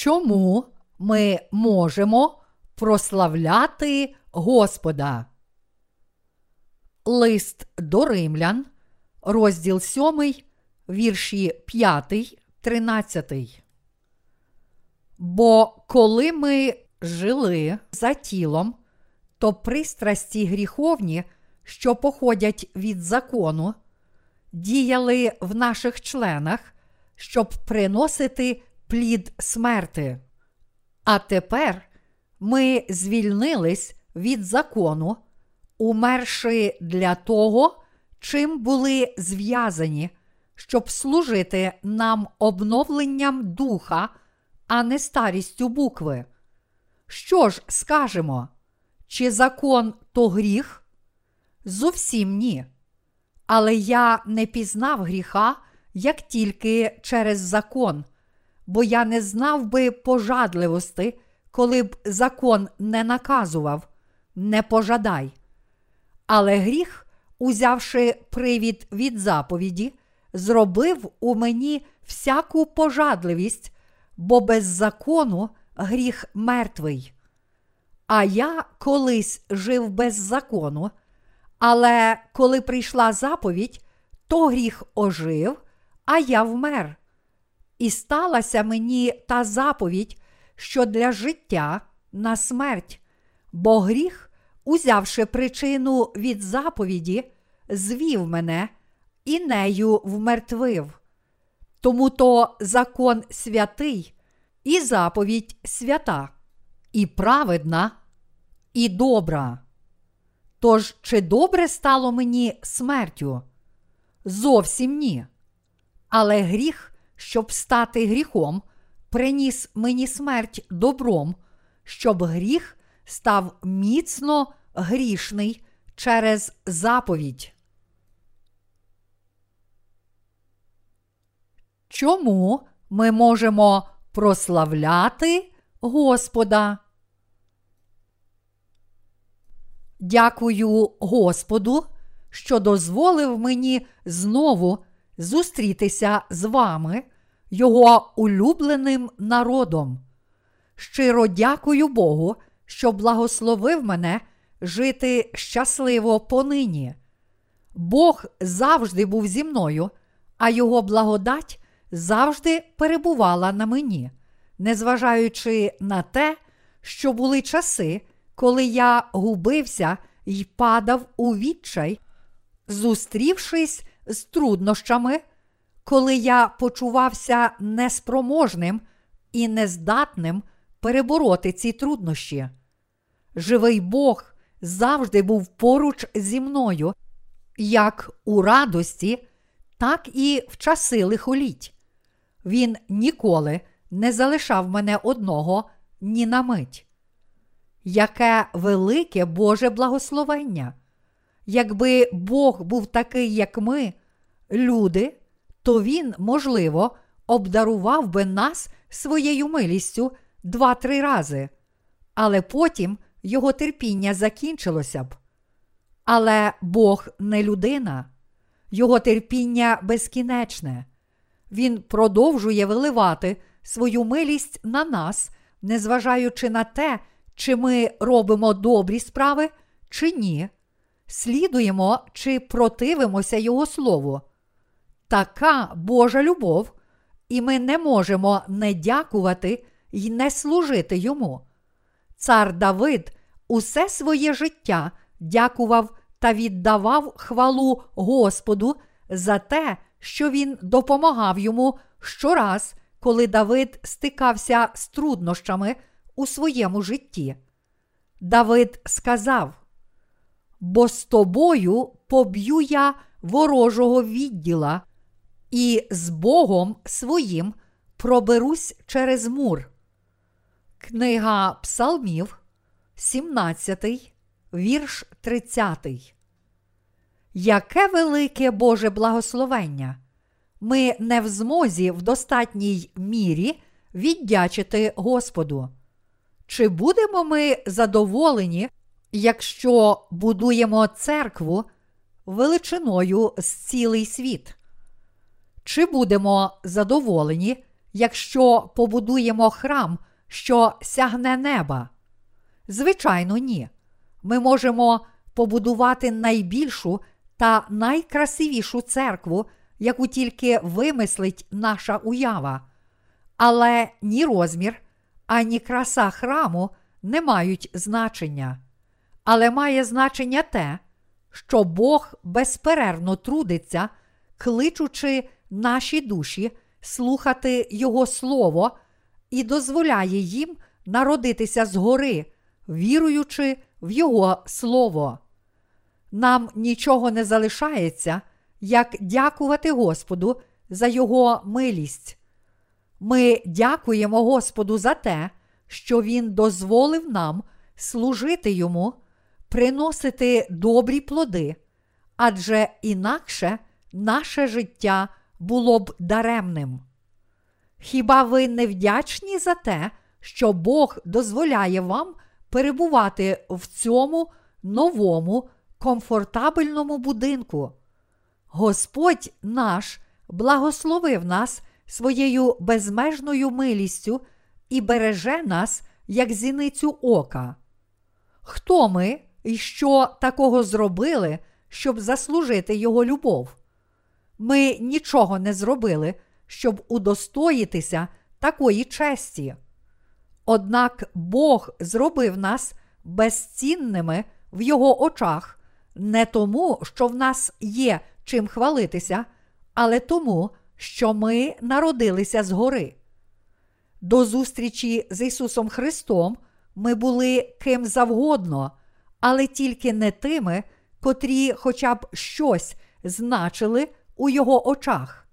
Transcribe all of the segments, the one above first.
Чому ми можемо прославляти Господа? Лист до римлян, розділ 7, вірші 5, 13. Бо коли ми жили за тілом, то пристрасті гріховні, що походять від закону, діяли в наших членах, щоб приносити плід смерти. А тепер ми звільнились від закону, умерши для того, чим були зв'язані, щоб служити нам обновленням духа, а не старістю букви. Що ж скажемо? Чи закон то гріх? Зовсім ні. Але я не пізнав гріха як тільки через закон, бо я не знав би пожадливості, коли б закон не наказував, не пожадай. Але гріх, узявши привід від заповіді, зробив у мені всяку пожадливість, бо без закону гріх мертвий. А я колись жив без закону, але коли прийшла заповідь, то гріх ожив, а я вмер. І сталася мені та заповідь, що для життя на смерть, бо гріх, узявши причину від заповіді, звів мене і нею вмертвив. Тому то закон святий, і заповідь свята, і праведна, і добра. Тож, чи добре стало мені смертю? Зовсім ні. Але гріх, щоб стати гріхом, приніс мені смерть добром, щоб гріх став міцно грішний через заповідь. Чому ми можемо прославляти Господа? Дякую Господу, що дозволив мені знову зустрітися з вами, Його улюбленим народом. Щиро дякую Богу, що благословив мене жити щасливо понині. Бог завжди був зі мною, а Його благодать завжди перебувала на мені, незважаючи на те, що були часи, коли я губився й падав у відчай, зустрівшись з труднощами, коли я почувався неспроможним і нездатним перебороти ці труднощі. Живий Бог завжди був поруч зі мною, як у радості, так і в часи лихоліть. Він ніколи не залишав мене одного ні на мить. Яке велике Боже благословення! Якби Бог був такий, як ми, люди, то Він, можливо, обдарував би нас своєю милістю два-три рази, але потім його терпіння закінчилося б. Але Бог не людина, Його терпіння безкінечне. Він продовжує виливати свою милість на нас, незважаючи на те, чи ми робимо добрі справи, чи ні, слідуємо чи противимося Його Слову. Така Божа любов, і ми не можемо не дякувати й не служити йому. Цар Давид усе своє життя дякував та віддавав хвалу Господу за те, що він допомагав йому щораз, коли Давид стикався з труднощами у своєму житті. Давид сказав: Бо з тобою поб'ю я ворожого відділа, і з Богом своїм проберусь через мур. Книга Псалмів, 17, вірш 30. Яке велике Боже благословення! Ми не в змозі в достатній мірі віддячити Господу. Чи будемо ми задоволені, якщо будуємо церкву величиною з цілий світ? Чи будемо задоволені, якщо побудуємо храм, що сягне неба? Звичайно, ні. Ми можемо побудувати найбільшу та найкрасивішу церкву, яку тільки вимислить наша уява. Але ні розмір, ані краса храму не мають значення. Але має значення те, що Бог безперервно трудиться, кличучи наші душі слухати Його Слово і дозволяє їм народитися згори, віруючи в Його Слово. Нам нічого не залишається, як дякувати Господу за Його милість. Ми дякуємо Господу за те, що Він дозволив нам служити Йому, приносити добрі плоди, адже інакше наше життя було б даремним. Хіба ви не вдячні за те, що Бог дозволяє вам перебувати в цьому новому комфортабельному будинку? Господь наш благословив нас своєю безмежною милістю і береже нас, як зіницю ока. Хто ми і що такого зробили, щоб заслужити Його любов? Ми нічого не зробили, щоб удостоїтися такої честі. Однак Бог зробив нас безцінними в Його очах не тому, що в нас є чим хвалитися, але тому, що ми народилися згори. До зустрічі з Ісусом Христом ми були ким завгодно, але тільки не тими, котрі хоча б щось значили у Його очах.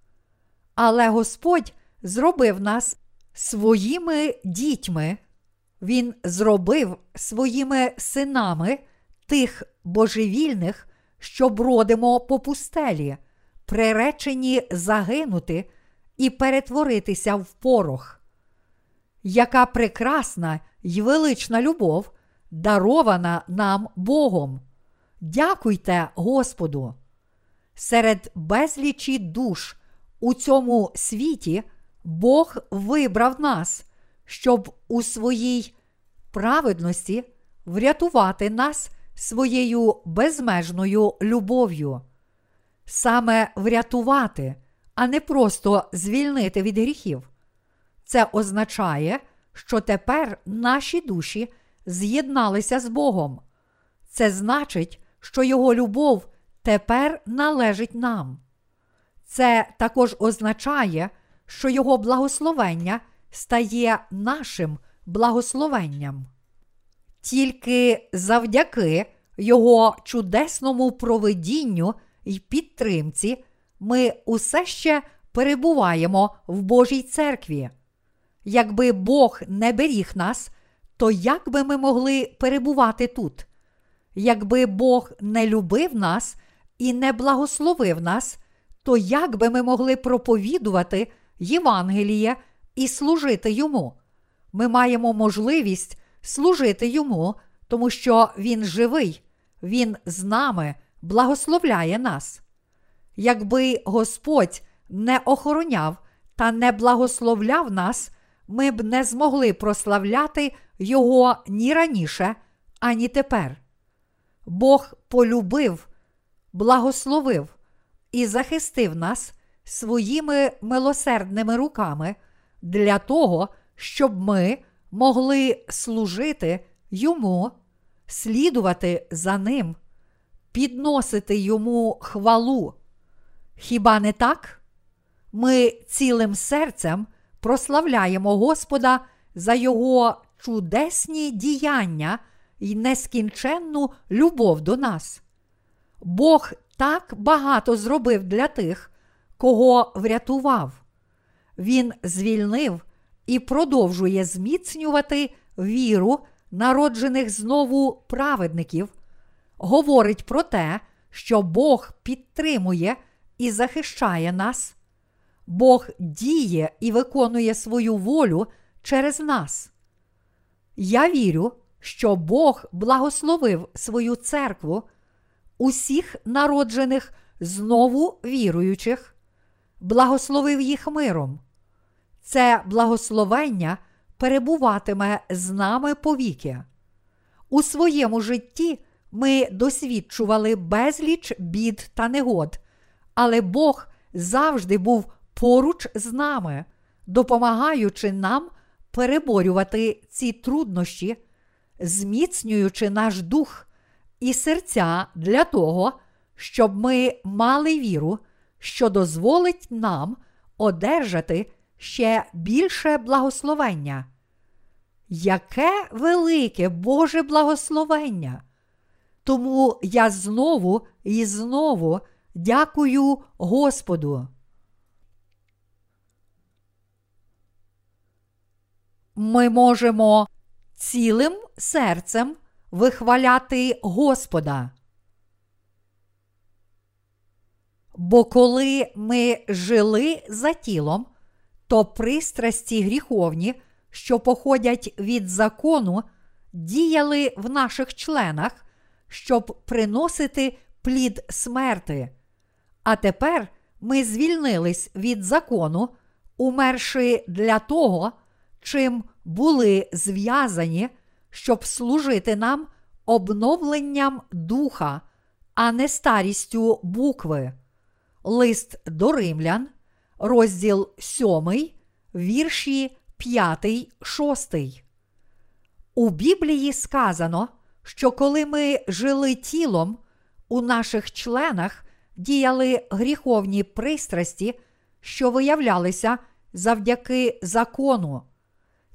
Але Господь зробив нас своїми дітьми, Він зробив своїми синами тих божевільних, що бродимо по пустелі, приречені загинути і перетворитися в порох. Яка прекрасна й велична любов, дарована нам Богом. Дякуйте Господу! Серед безлічі душ у цьому світі Бог вибрав нас, щоб у своїй праведності врятувати нас своєю безмежною любов'ю. Саме врятувати, а не просто звільнити від гріхів. Це означає, що тепер наші душі з'єдналися з Богом. Це значить, що Його любов тепер належить нам. Це також означає, що Його благословення стає нашим благословенням. Тільки завдяки Його чудесному провидінню і підтримці ми усе ще перебуваємо в Божій церкві. Якби Бог не беріг нас, то як би ми могли перебувати тут? Якби Бог не любив нас і не благословив нас, то як би ми могли проповідувати Євангеліє і служити йому? Ми маємо можливість служити йому, тому що Він живий, Він з нами благословляє нас. Якби Господь не охороняв та не благословляв нас, ми б не змогли прославляти Його ні раніше, ані тепер. Бог полюбив, благословив і захистив нас своїми милосердними руками для того, щоб ми могли служити Йому, слідувати за Ним, підносити Йому хвалу. Хіба не так? Ми цілим серцем прославляємо Господа за Його чудесні діяння і нескінченну любов до нас. Бог так багато зробив для тих, кого врятував. Він звільнив і продовжує зміцнювати віру народжених знову праведників, говорить про те, що Бог підтримує і захищає нас. Бог діє і виконує свою волю через нас. Я вірю, що Бог благословив свою церкву, усіх народжених знову віруючих, благословив їх миром. це благословення перебуватиме з нами повіки. У своєму житті ми досвідчували безліч бід та негод, але Бог завжди був поруч з нами, допомагаючи нам переборювати ці труднощі, зміцнюючи наш дух і серця для того, щоб ми мали віру, що дозволить нам одержати ще більше благословення. Яке велике Боже благословення! Тому я знову і знову дякую Господу. Ми можемо цілим серцем вихваляти Господа. Бо коли ми жили за тілом, то пристрасті гріховні, що походять від закону, діяли в наших членах, щоб приносити плід смерти. А тепер ми звільнились від закону, умерши для того, чим були зв'язані, щоб служити нам обновленням духа, а не старістю букви. Лист до римлян, розділ 7, вірші 5, 6. У Біблії сказано, що коли ми жили тілом, у наших членах діяли гріховні пристрасті, що виявлялися завдяки закону.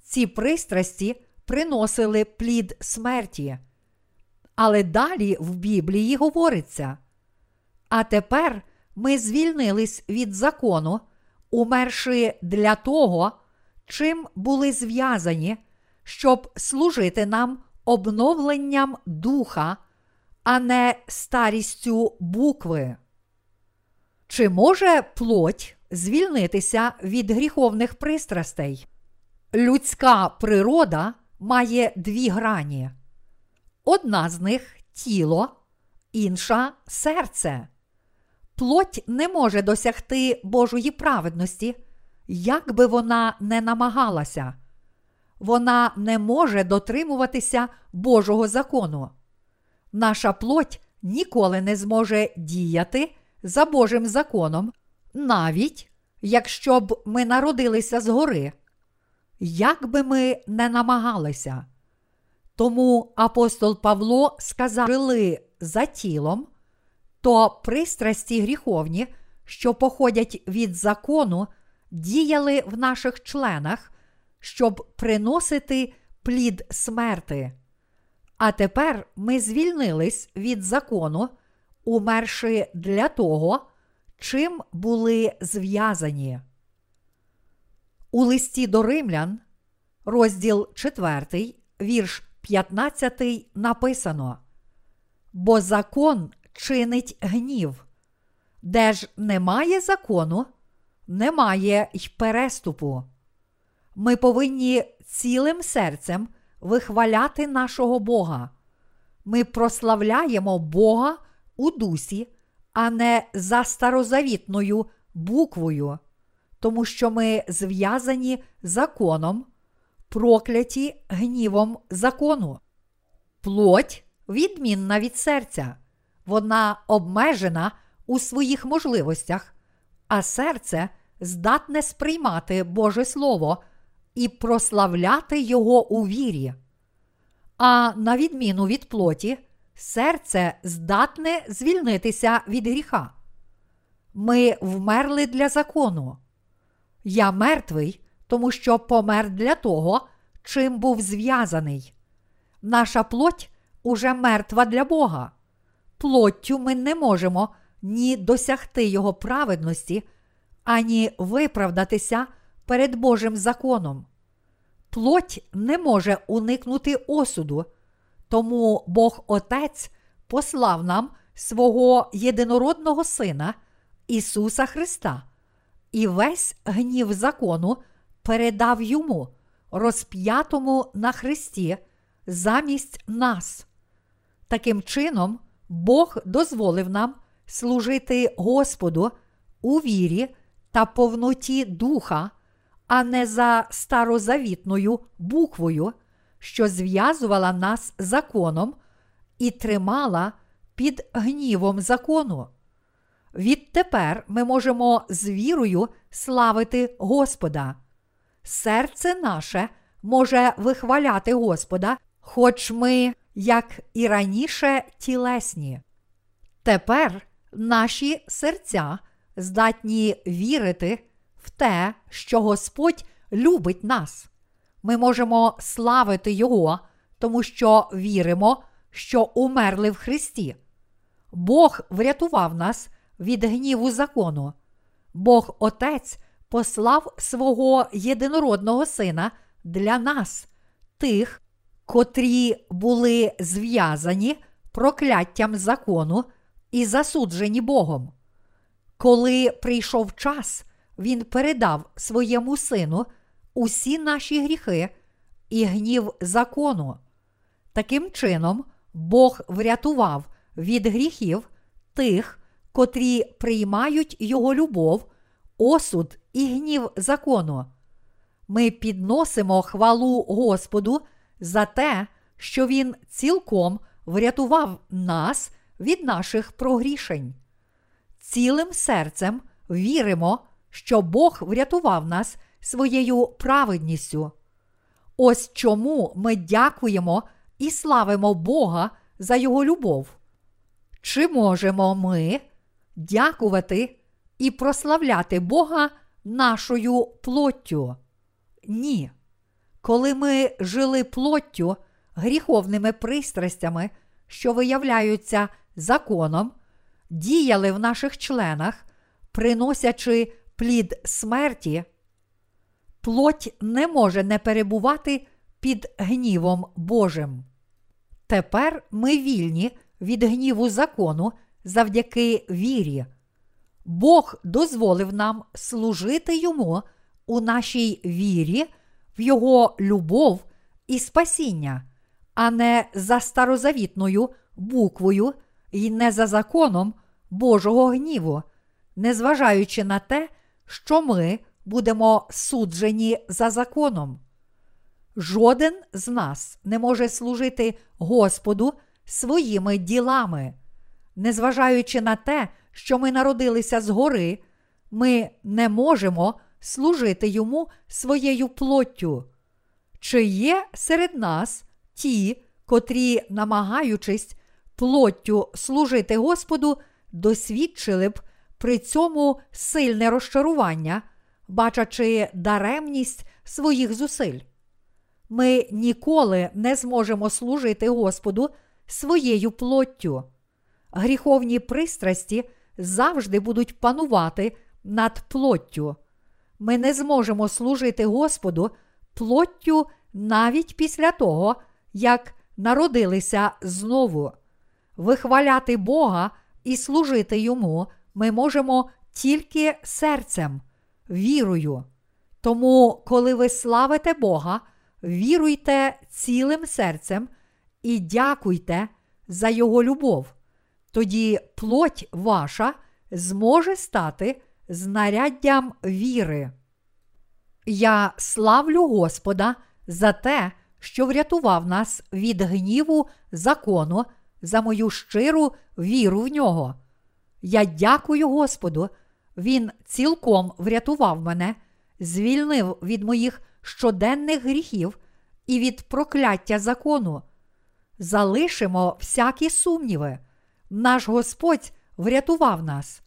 Ці пристрасті приносили плід смерті. Але далі в Біблії говориться. А тепер ми звільнились від закону, умерши для того, чим були зв'язані, щоб служити нам обновленням духа, а не старістю букви. Чи може плоть звільнитися від гріховних пристрастей? Людська природа має дві грані. Одна з них тіло, інша серце. Плоть не може досягти Божої праведності, як би вона не намагалася. Вона не може дотримуватися Божого закону. Наша плоть ніколи не зможе діяти за Божим законом, навіть якщо б ми народилися згори. Як би ми не намагалися. Тому апостол Павло сказав, жили за тілом, то пристрасті гріховні, що походять від закону, діяли в наших членах, щоб приносити плід смерти. А тепер ми звільнились від закону, умерши для того, чим були зв'язані. У листі до римлян, розділ 4, вірш 15 написано: Бо закон чинить гнів, де ж немає закону, немає й переступу. Ми повинні цілим серцем вихваляти нашого Бога. Ми прославляємо Бога у дусі, а не за старозавітною буквою, тому що ми зв'язані законом, прокляті гнівом закону. Плоть відмінна від серця, вона обмежена у своїх можливостях, а серце здатне сприймати Боже Слово і прославляти Його у вірі. А на відміну від плоті, серце здатне звільнитися від гріха. Ми вмерли для закону. Я мертвий, тому що помер для того, чим був зв'язаний. Наша плоть уже мертва для Бога. Плоттю ми не можемо ні досягти Його праведності, ані виправдатися перед Божим законом. Плоть не може уникнути осуду, тому Бог Отець послав нам свого єдинородного Сина Ісуса Христа, і весь гнів закону передав йому, розп'ятому на Христі, замість нас. Таким чином, Бог дозволив нам служити Господу у вірі та повноті духа а не за старозавітною буквою, що зв'язувала нас законом і тримала під гнівом закону. Відтепер ми можемо з вірою славити Господа. Серце наше може вихваляти Господа, хоч ми, як і раніше, тілесні. Тепер наші серця здатні вірити в те, що Господь любить нас. Ми можемо славити Його, тому що віримо, що умерли в Христі. Бог врятував нас від гніву закону. Бог Отець послав свого єдинородного Сина для нас, тих, котрі були зв'язані прокляттям закону і засуджені Богом. Коли прийшов час, Він передав своєму сину усі наші гріхи і гнів закону. Таким чином, Бог врятував від гріхів тих, котрі приймають Його любов, осуд і гнів закону. Ми підносимо хвалу Господу за те, що Він цілком врятував нас від наших прогрішень. Цілим серцем віримо, що Бог врятував нас своєю праведністю. Ось чому ми дякуємо і славимо Бога за Його любов. Чи можемо ми дякувати і прославляти Бога нашою плоттю? Ні. Коли ми жили плоттю, гріховними пристрастями, що виявляються законом, діяли в наших членах, приносячи плід смерті, плоть не може не перебувати під гнівом Божим. Тепер ми вільні від гніву закону завдяки вірі. Бог дозволив нам служити йому у нашій вірі, в Його любов і спасіння, а не за старозавітною буквою і не за законом Божого гніву, незважаючи на те, що ми будемо суджені за законом. Жоден з нас не може служити Господу своїми ділами. Незважаючи на те, що ми народилися згори, ми не можемо служити йому своєю плоттю. Чи є серед нас ті, котрі, намагаючись плоттю служити Господу, досвідчили б при цьому сильне розчарування, бачачи даремність своїх зусиль? Ми ніколи не зможемо служити Господу своєю плоттю. Гріховні пристрасті завжди будуть панувати над плоттю. Ми не зможемо служити Господу плоттю навіть після того, як народилися знову. Вихваляти Бога і служити Йому ми можемо тільки серцем, вірою. Тому, коли ви славите Бога, віруйте цілим серцем і дякуйте за Його любов. Тоді плоть ваша зможе стати знаряддям віри. Я славлю Господа за те, що врятував нас від гніву закону за мою щиру віру в нього. Я дякую Господу, Він цілком врятував мене, звільнив від моїх щоденних гріхів і від прокляття закону. Залишимо всякі сумніви. Наш Господь врятував нас.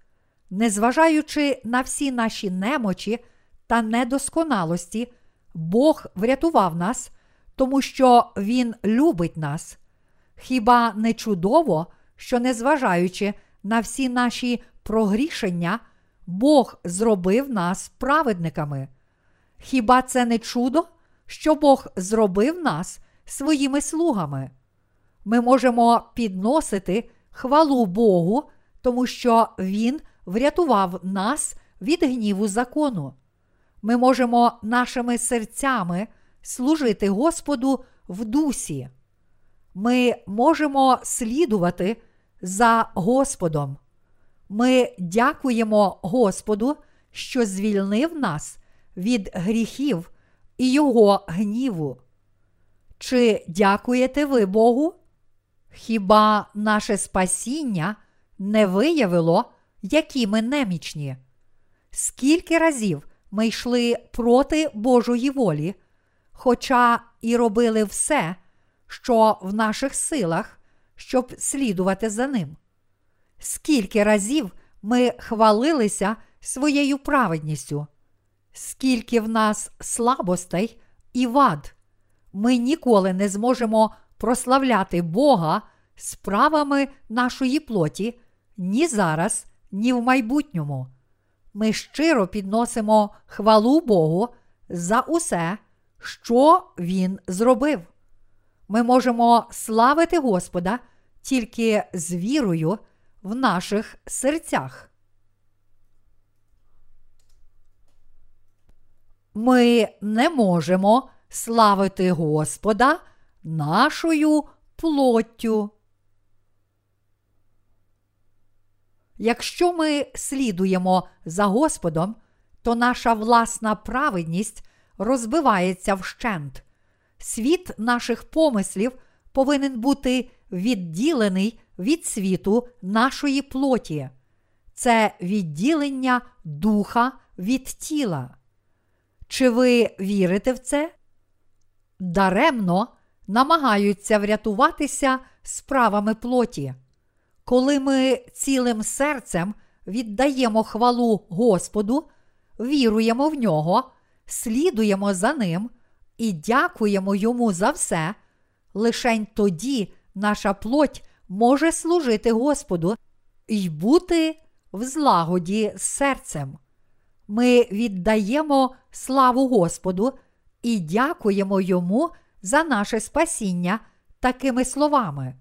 Незважаючи на всі наші немочі та недосконалості, Бог врятував нас, тому що Він любить нас. Хіба не чудово, що, незважаючи на всі наші прогрішення, Бог зробив нас праведниками? Хіба це не чудо, що Бог зробив нас своїми слугами? Ми можемо підносити хвалу Богу, тому що Він врятував нас від гніву закону. Ми можемо нашими серцями служити Господу в дусі. Ми можемо слідувати за Господом. Ми дякуємо Господу, що звільнив нас від гріхів і Його гніву. Чи дякуєте ви Богу? Хіба наше спасіння не виявило, які ми немічні? Скільки разів ми йшли проти Божої волі, хоча і робили все, що в наших силах, щоб слідувати за ним? Скільки разів ми хвалилися своєю праведністю? Скільки в нас слабостей і вад? Ми ніколи не зможемо прославляти Бога справами нашої плоті ні зараз, ні в майбутньому. Ми щиро підносимо хвалу Богу за усе, що Він зробив. Ми можемо славити Господа тільки з вірою в наших серцях. Ми не можемо славити Господа нашою плоттю. Якщо ми слідуємо за Господом, то наша власна праведність розбивається вщент. Світ наших помислів повинен бути відділений від світу нашої плоті. Це відділення духа від тіла. Чи ви вірите в це? Даремно намагаються врятуватися справами плоті. Коли ми цілим серцем віддаємо хвалу Господу, віруємо в нього, слідуємо за ним і дякуємо йому за все, лишень тоді наша плоть може служити Господу і бути в злагоді з серцем. Ми віддаємо славу Господу і дякуємо Йому за наше спасіння такими словами.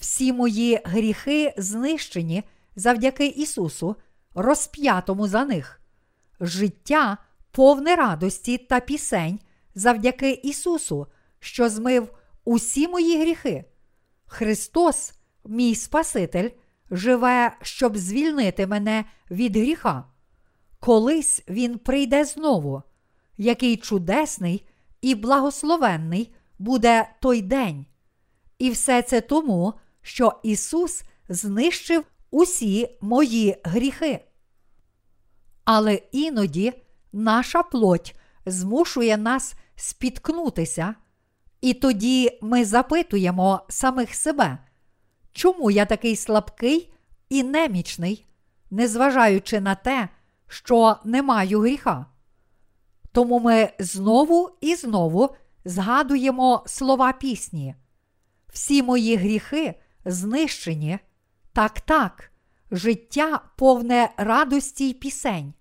Всі мої гріхи знищені завдяки Ісусу, розп'ятому за них. Життя повне радості та пісень завдяки Ісусу, що змив усі мої гріхи. Христос, мій Спаситель, живе, щоб звільнити мене від гріха. Колись Він прийде знову, який чудесний і благословенний буде той день. І все це тому, що Ісус знищив усі мої гріхи. Але іноді наша плоть змушує нас спіткнутися, і тоді ми запитуємо самих себе, чому я такий слабкий і немічний, незважаючи на те, що не маю гріха. Тому ми знову і знову згадуємо слова пісні. Всі мої гріхи знищені, так, так, життя повне радості й пісень.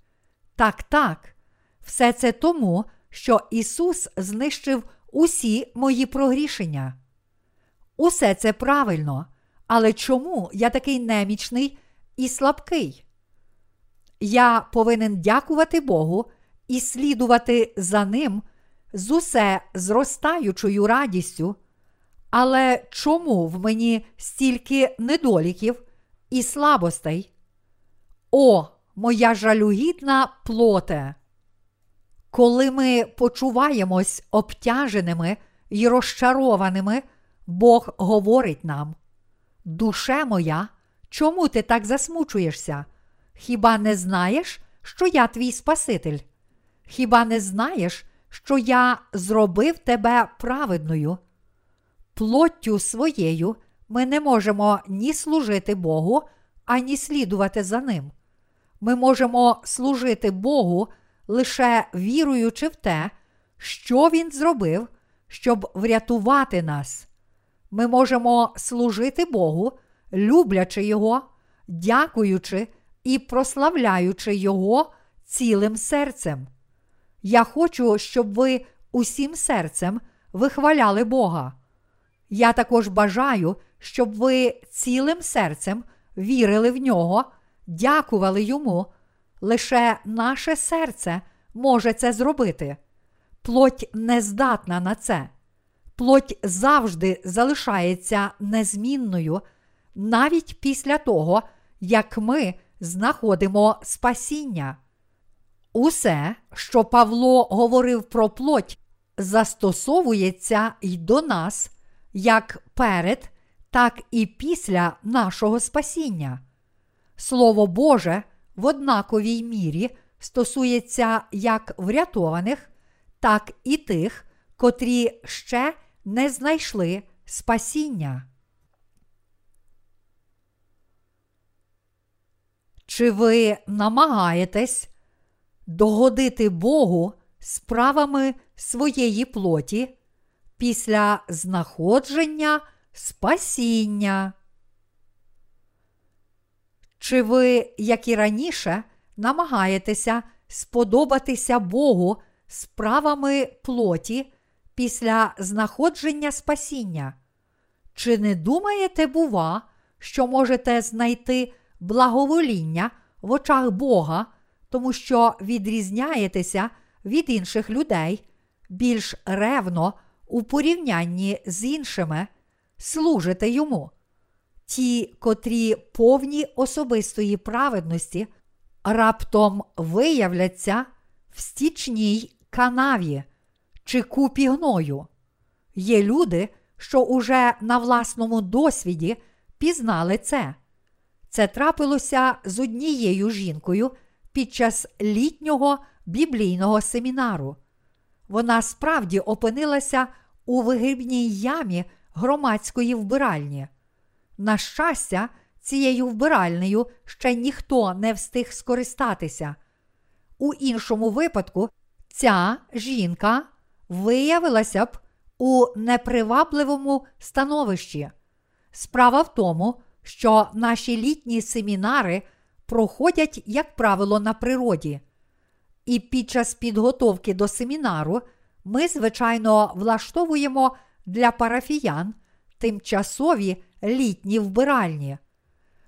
Так, так, все це тому, що Ісус знищив усі мої прогрішення. Усе це правильно, але чому я такий немічний і слабкий? Я повинен дякувати Богу і слідувати за ним з усе зростаючою радістю. Але чому в мені стільки недоліків і слабостей? О, моя жалюгідна плоте! Коли ми почуваємось обтяженими і розчарованими, Бог говорить нам: Душе моя, чому ти так засмучуєшся? Хіба не знаєш, що я твій Спаситель? Хіба не знаєш, що я зробив тебе праведною? Плоттю своєю ми не можемо ні служити Богу, ані слідувати за Ним. Ми можемо служити Богу лише віруючи в те, що Він зробив, щоб врятувати нас. Ми можемо служити Богу, люблячи Його, дякуючи і прославляючи Його цілим серцем. Я хочу, щоб ви усім серцем вихваляли Бога. Я також бажаю, щоб ви цілим серцем вірили в нього, дякували йому. Лише наше серце може це зробити. Плоть не здатна на це. Плоть завжди залишається незмінною, навіть після того, як ми знаходимо спасіння. Усе, що Павло говорив про плоть, застосовується й до нас як перед, так і після нашого спасіння. Слово Боже в однаковій мірі стосується як врятованих, так і тих, котрі ще не знайшли спасіння. Чи ви намагаєтесь догодити Богу справами своєї плоті після знаходження спасіння? Чи ви, як і раніше, намагаєтеся сподобатися Богу справами плоті після знаходження спасіння? Чи не думаєте, бува, що можете знайти благовоління в очах Бога, тому що відрізняєтеся від інших людей більш ревно у порівнянні з іншими, служите йому? Ті, котрі повні особистої праведності, раптом виявляться в стічній канаві чи купі гною. Є люди, що уже на власному досвіді пізнали це. Це трапилося з однією жінкою під час літнього біблійного семінару. Вона справді опинилася у вигрібній ямі громадської вбиральні. На щастя, цією вбиральнею ще ніхто не встиг скористатися. У іншому випадку ця жінка виявилася б у непривабливому становищі. Справа в тому, що наші літні семінари проходять, як правило, на природі. І під час підготовки до семінару ми, звичайно, влаштовуємо для парафіян тимчасові літні вбиральні.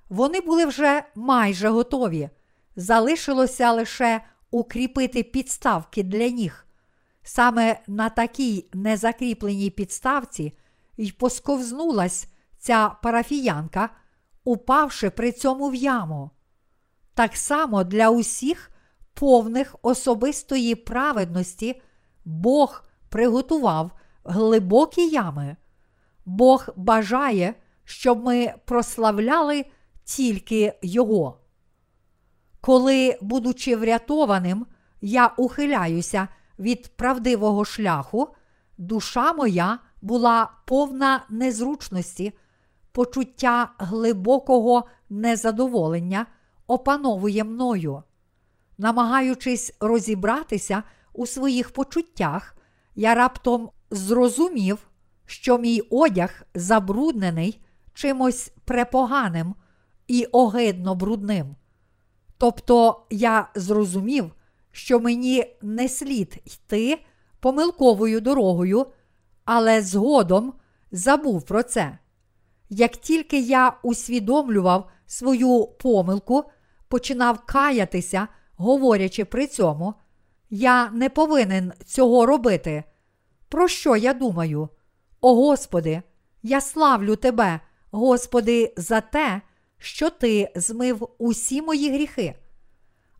Вони були вже майже готові. Залишилося лише укріпити підставки для ніг. Саме на такій незакріпленій підставці й посковзнулась ця парафіянка, упавши при цьому в яму. Так само для усіх повних особистої праведності Бог приготував глибокі ями. Бог бажає, щоб ми прославляли тільки Його. Коли, будучи врятованим, я ухиляюся від правдивого шляху, душа моя була повна незручності, почуття глибокого незадоволення опановує мною. Намагаючись розібратися у своїх почуттях, я раптом зрозумів, що мій одяг забруднений чимось препоганим і огидно брудним. Тобто я зрозумів, що мені не слід йти помилковою дорогою, але згодом забув про це. Як тільки я усвідомлював свою помилку, починав каятися, говорячи при цьому, я не повинен цього робити. Про що я думаю? О Господи, я славлю Тебе, Господи, за те, що Ти змив усі мої гріхи.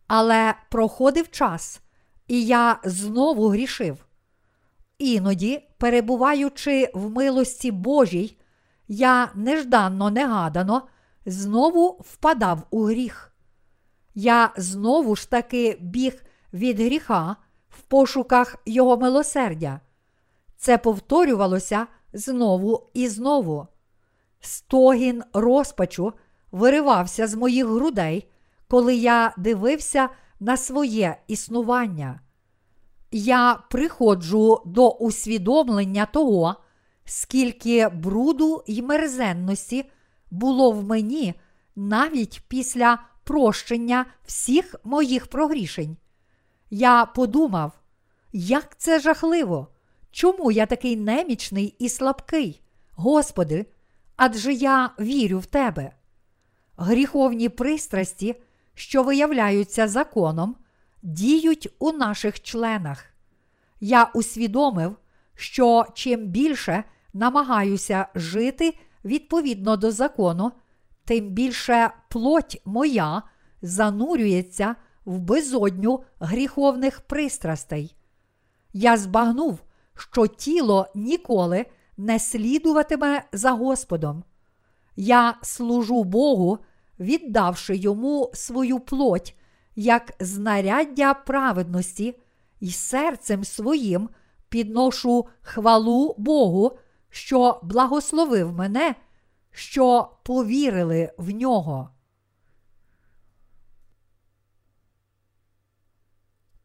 Але проходив час, і я знову грішив. Іноді, перебуваючи в милості Божій, я нежданно негадано знову впадав у гріх. Я знову ж таки біг від гріха в пошуках Його милосердя. Це повторювалося знову і знову. Стогін розпачу виривався з моїх грудей, коли я дивився на своє існування. Я приходжу до усвідомлення того, скільки бруду й мерзенності було в мені навіть після прощення всіх моїх прогрішень. Я подумав, як це жахливо, чому я такий немічний і слабкий, Господи, адже я вірю в Тебе. Гріховні пристрасті, що виявляються законом, діють у наших членах. Я усвідомив, що чим більше намагаюся жити відповідно до закону, тим більше плоть моя занурюється в безодню гріховних пристрастей. Я збагнув, що тіло ніколи не слідуватиме за Господом. Я служу Богу, віддавши йому свою плоть як знаряддя праведності, і серцем своїм підношу хвалу Богу, що благословив мене, що повірили в нього.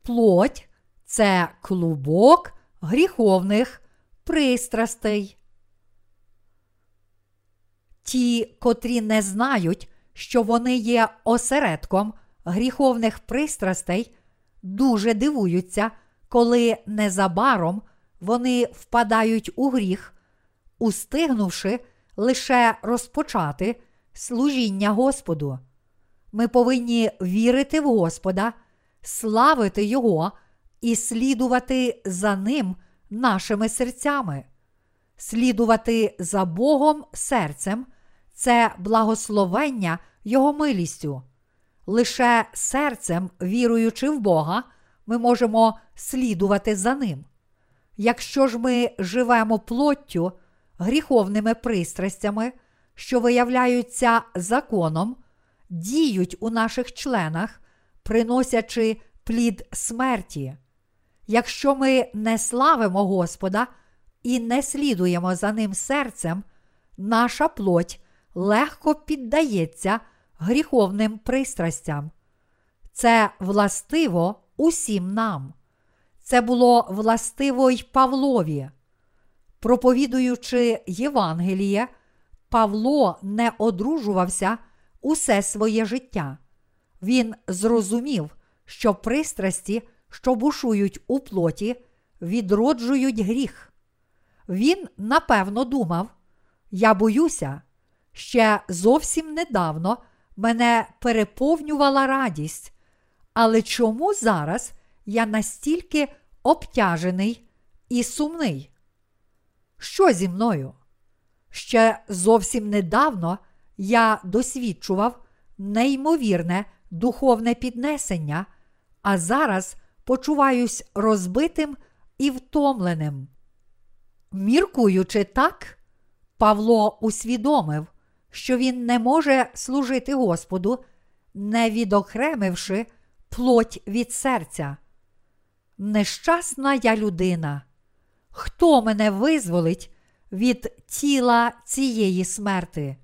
Плоть це клубок гріховних пристрастей. Ті, котрі не знають, що вони є осередком гріховних пристрастей, дуже дивуються, коли незабаром вони впадають у гріх, устигнувши лише розпочати служіння Господу. Ми повинні вірити в Господа, славити Його і слідувати за Ним нашими серцями. Слідувати за Богом серцем це благословення Його милістю. Лише серцем, віруючи в Бога, ми можемо слідувати за Ним. Якщо ж ми живемо плоттю, гріховними пристрастями, що виявляються законом, діють у наших членах, приносячи плід смерті. Якщо ми не славимо Господа і не слідуємо за Ним серцем, наша плоть легко піддається гріховним пристрастям. Це властиво усім нам. Це було властиво й Павлові. Проповідуючи Євангеліє, Павло не одружувався усе своє життя. Він зрозумів, що пристрасті, що бушують у плоті, відроджують гріх. Він напевно думав: я боюся, ще зовсім недавно мене переповнювала радість, але чому зараз я настільки обтяжений і сумний? Що зі мною? Ще зовсім недавно я досвідчував неймовірне духовне піднесення, а зараз почуваюсь розбитим і втомленим. Міркуючи так, Павло усвідомив, що він не може служити Господу, не відокремивши плоть від серця. Нещасна я людина. Хто мене визволить від тіла цієї смерти?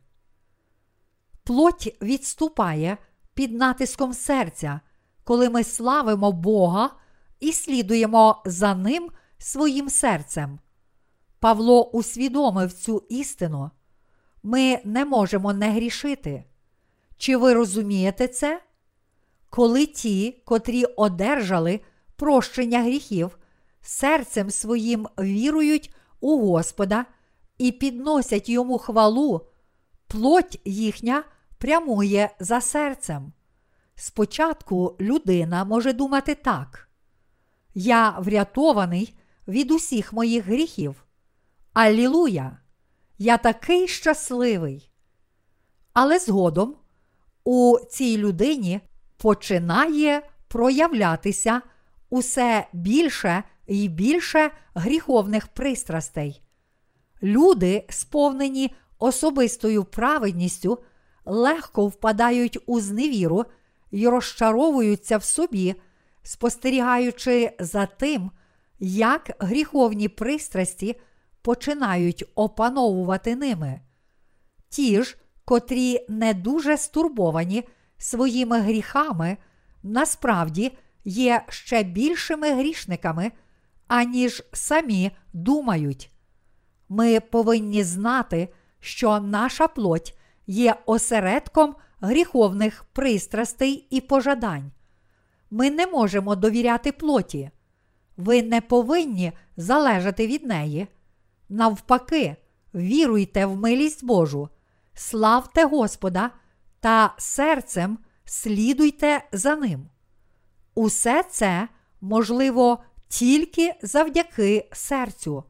Плоть відступає під натиском серця, коли ми славимо Бога і слідуємо за Ним своїм серцем. Павло усвідомив цю істину. Ми не можемо не грішити. Чи ви розумієте це? Коли ті, котрі одержали прощення гріхів, серцем своїм вірують у Господа і підносять йому хвалу, плоть їхня прямує за серцем. Спочатку людина може думати так: Я врятований від усіх моїх гріхів. Аллілуя! Я такий щасливий. Але згодом у цій людині починає проявлятися усе більше і більше гріховних пристрастей. Люди, сповнені особистою праведністю, легко впадають у зневіру і розчаровуються в собі, спостерігаючи за тим, як гріховні пристрасті починають опановувати ними. Ті ж, котрі не дуже стурбовані своїми гріхами, насправді є ще більшими грішниками, аніж самі думають. Ми повинні знати, що наша плоть є осередком гріховних пристрастей і пожадань. Ми не можемо довіряти плоті. Ви не повинні залежати від неї. Навпаки, віруйте в милість Божу, славте Господа та серцем слідуйте за Ним. Усе це можливо тільки завдяки серцю.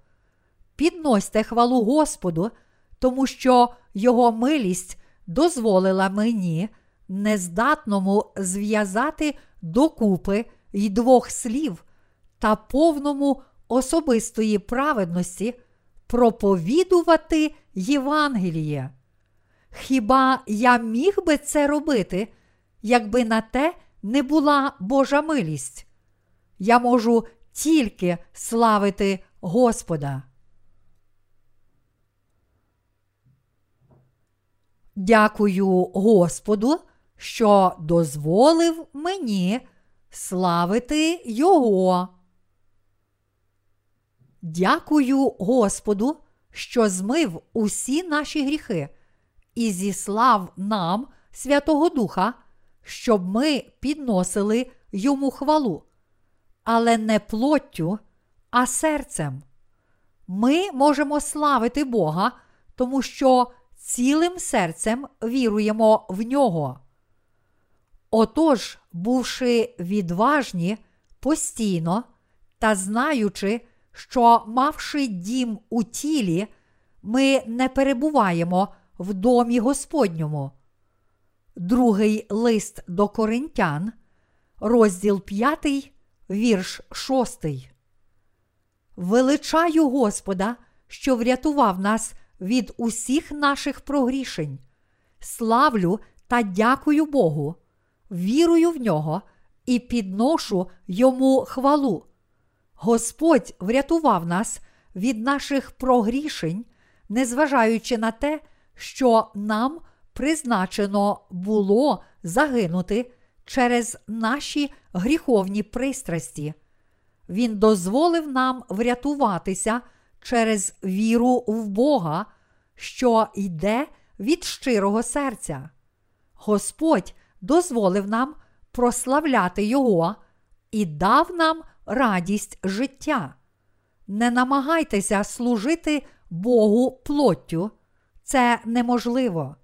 Підносьте хвалу Господу, тому що Його милість дозволила мені, нездатному зв'язати докупи й двох слів та повному особистої праведності проповідувати Євангеліє. Хіба я міг би це робити, якби на те не була Божа милість? Я можу тільки славити Господа. Дякую Господу, що дозволив мені славити Його. Дякую Господу, що змив усі наші гріхи і зіслав нам Святого Духа, щоб ми підносили йому хвалу, але не плоттю, а серцем. Ми можемо славити Бога, тому що цілим серцем віруємо в нього. Отож, бувши відважні постійно та знаючи, що, мавши дім у тілі, ми не перебуваємо в домі Господньому. Другий лист до Коринтян, розділ 5, вірш 6. Величаю Господа, що врятував нас від усіх наших прогрішень. Славлю та дякую Богу, вірую в нього і підношу йому хвалу. Господь врятував нас від наших прогрішень, незважаючи на те, що нам призначено було загинути через наші гріховні пристрасті. Він дозволив нам врятуватися через віру в Бога, що йде від щирого серця. Господь дозволив нам прославляти Його і дав нам радість життя. Не намагайтеся служити Богу плоттю, це неможливо.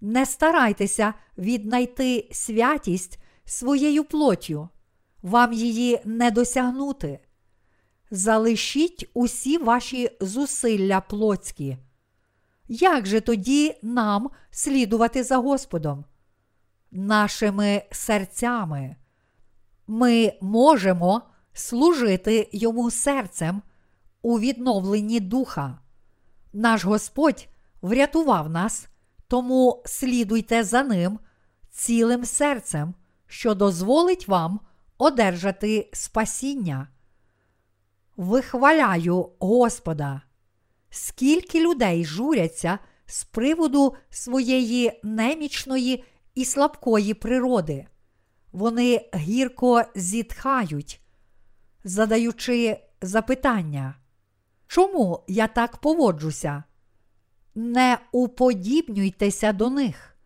Не старайтеся віднайти святість своєю плоттю, вам її не досягнути. Залишіть усі ваші зусилля плотські. Як же тоді нам слідувати за Господом? Нашими серцями. Ми можемо служити йому серцем у відновленні духа. Наш Господь врятував нас, тому слідуйте за ним цілим серцем, що дозволить вам одержати спасіння. Вихваляю Господа, скільки людей журяться з приводу своєї немічної і слабкої природи. Вони гірко зітхають, задаючи запитання, чому я так поводжуся? Не уподібнюйтеся до них.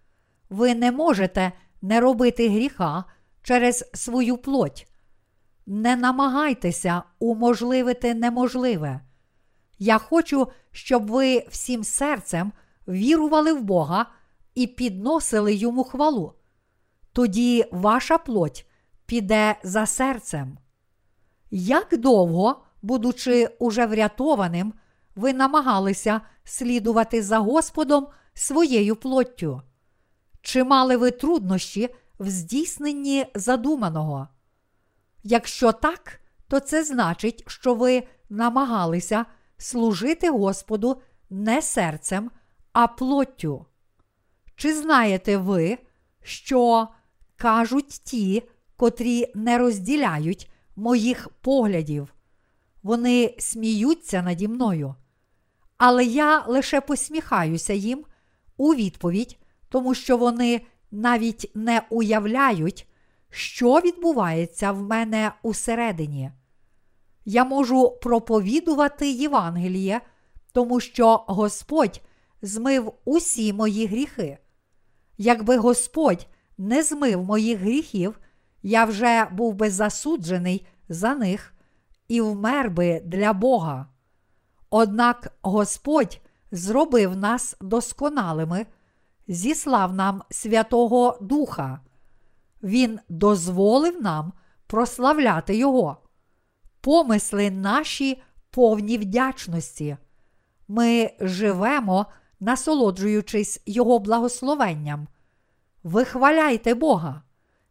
Ви не можете не робити гріха через свою плоть. Не намагайтеся уможливити неможливе. Я хочу, щоб ви всім серцем вірували в Бога і підносили йому хвалу. Тоді ваша плоть піде за серцем. Як довго, будучи уже врятованим, ви намагалися слідувати за Господом своєю плоттю? Чи мали ви труднощі в здійсненні задуманого? Якщо так, то це значить, що ви намагалися служити Господу не серцем, а плоттю. Чи знаєте ви, що кажуть ті, котрі не розділяють моїх поглядів? Вони сміються наді мною. Але я лише посміхаюся їм у відповідь, тому що вони навіть не уявляють, що відбувається в мене усередині. Я можу проповідувати Євангеліє, тому що Господь змив усі мої гріхи. Якби Господь не змив моїх гріхів, я вже був би засуджений за них і вмер би для Бога. Однак Господь зробив нас досконалими, зіслав нам Святого Духа. Він дозволив нам прославляти Його. Помисли наші повні вдячності. Ми живемо, насолоджуючись Його благословенням. Вихваляйте Бога,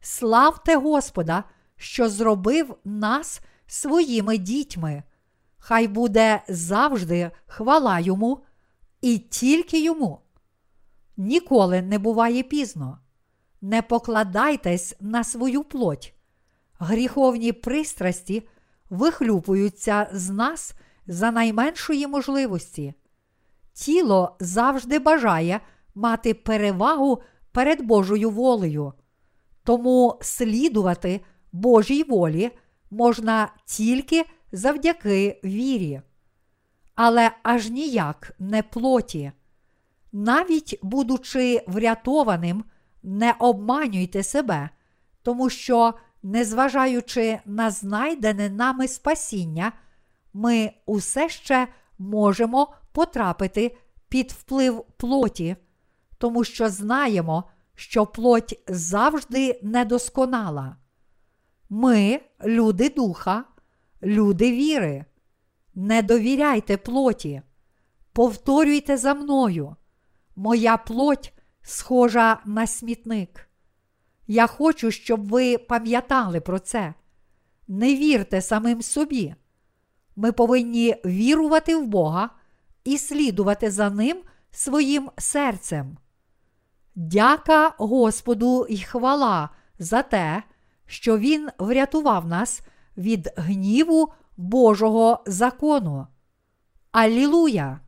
славте Господа, що зробив нас своїми дітьми. Хай буде завжди хвала йому і тільки йому. Ніколи не буває пізно. Не покладайтесь на свою плоть. Гріховні пристрасті вихлюпуються з нас за найменшої можливості. Тіло завжди бажає мати перевагу перед Божою волею, тому слідувати Божій волі можна тільки завдяки вірі, але аж ніяк не плоті. Навіть будучи врятованим, не обманюйте себе, тому що, незважаючи на знайдене нами спасіння, ми усе ще можемо потрапити під вплив плоті, тому що знаємо, що плоть завжди недосконала. Ми, люди духа, люди віри. Не довіряйте плоті, повторюйте за мною. Моя плоть схожа на смітник. Я хочу, щоб ви пам'ятали про це. Не вірте самим собі. Ми повинні вірувати в Бога і слідувати за Ним своїм серцем. Дяка Господу і хвала за те, що Він врятував нас від гніву Божого закону. Алілуя!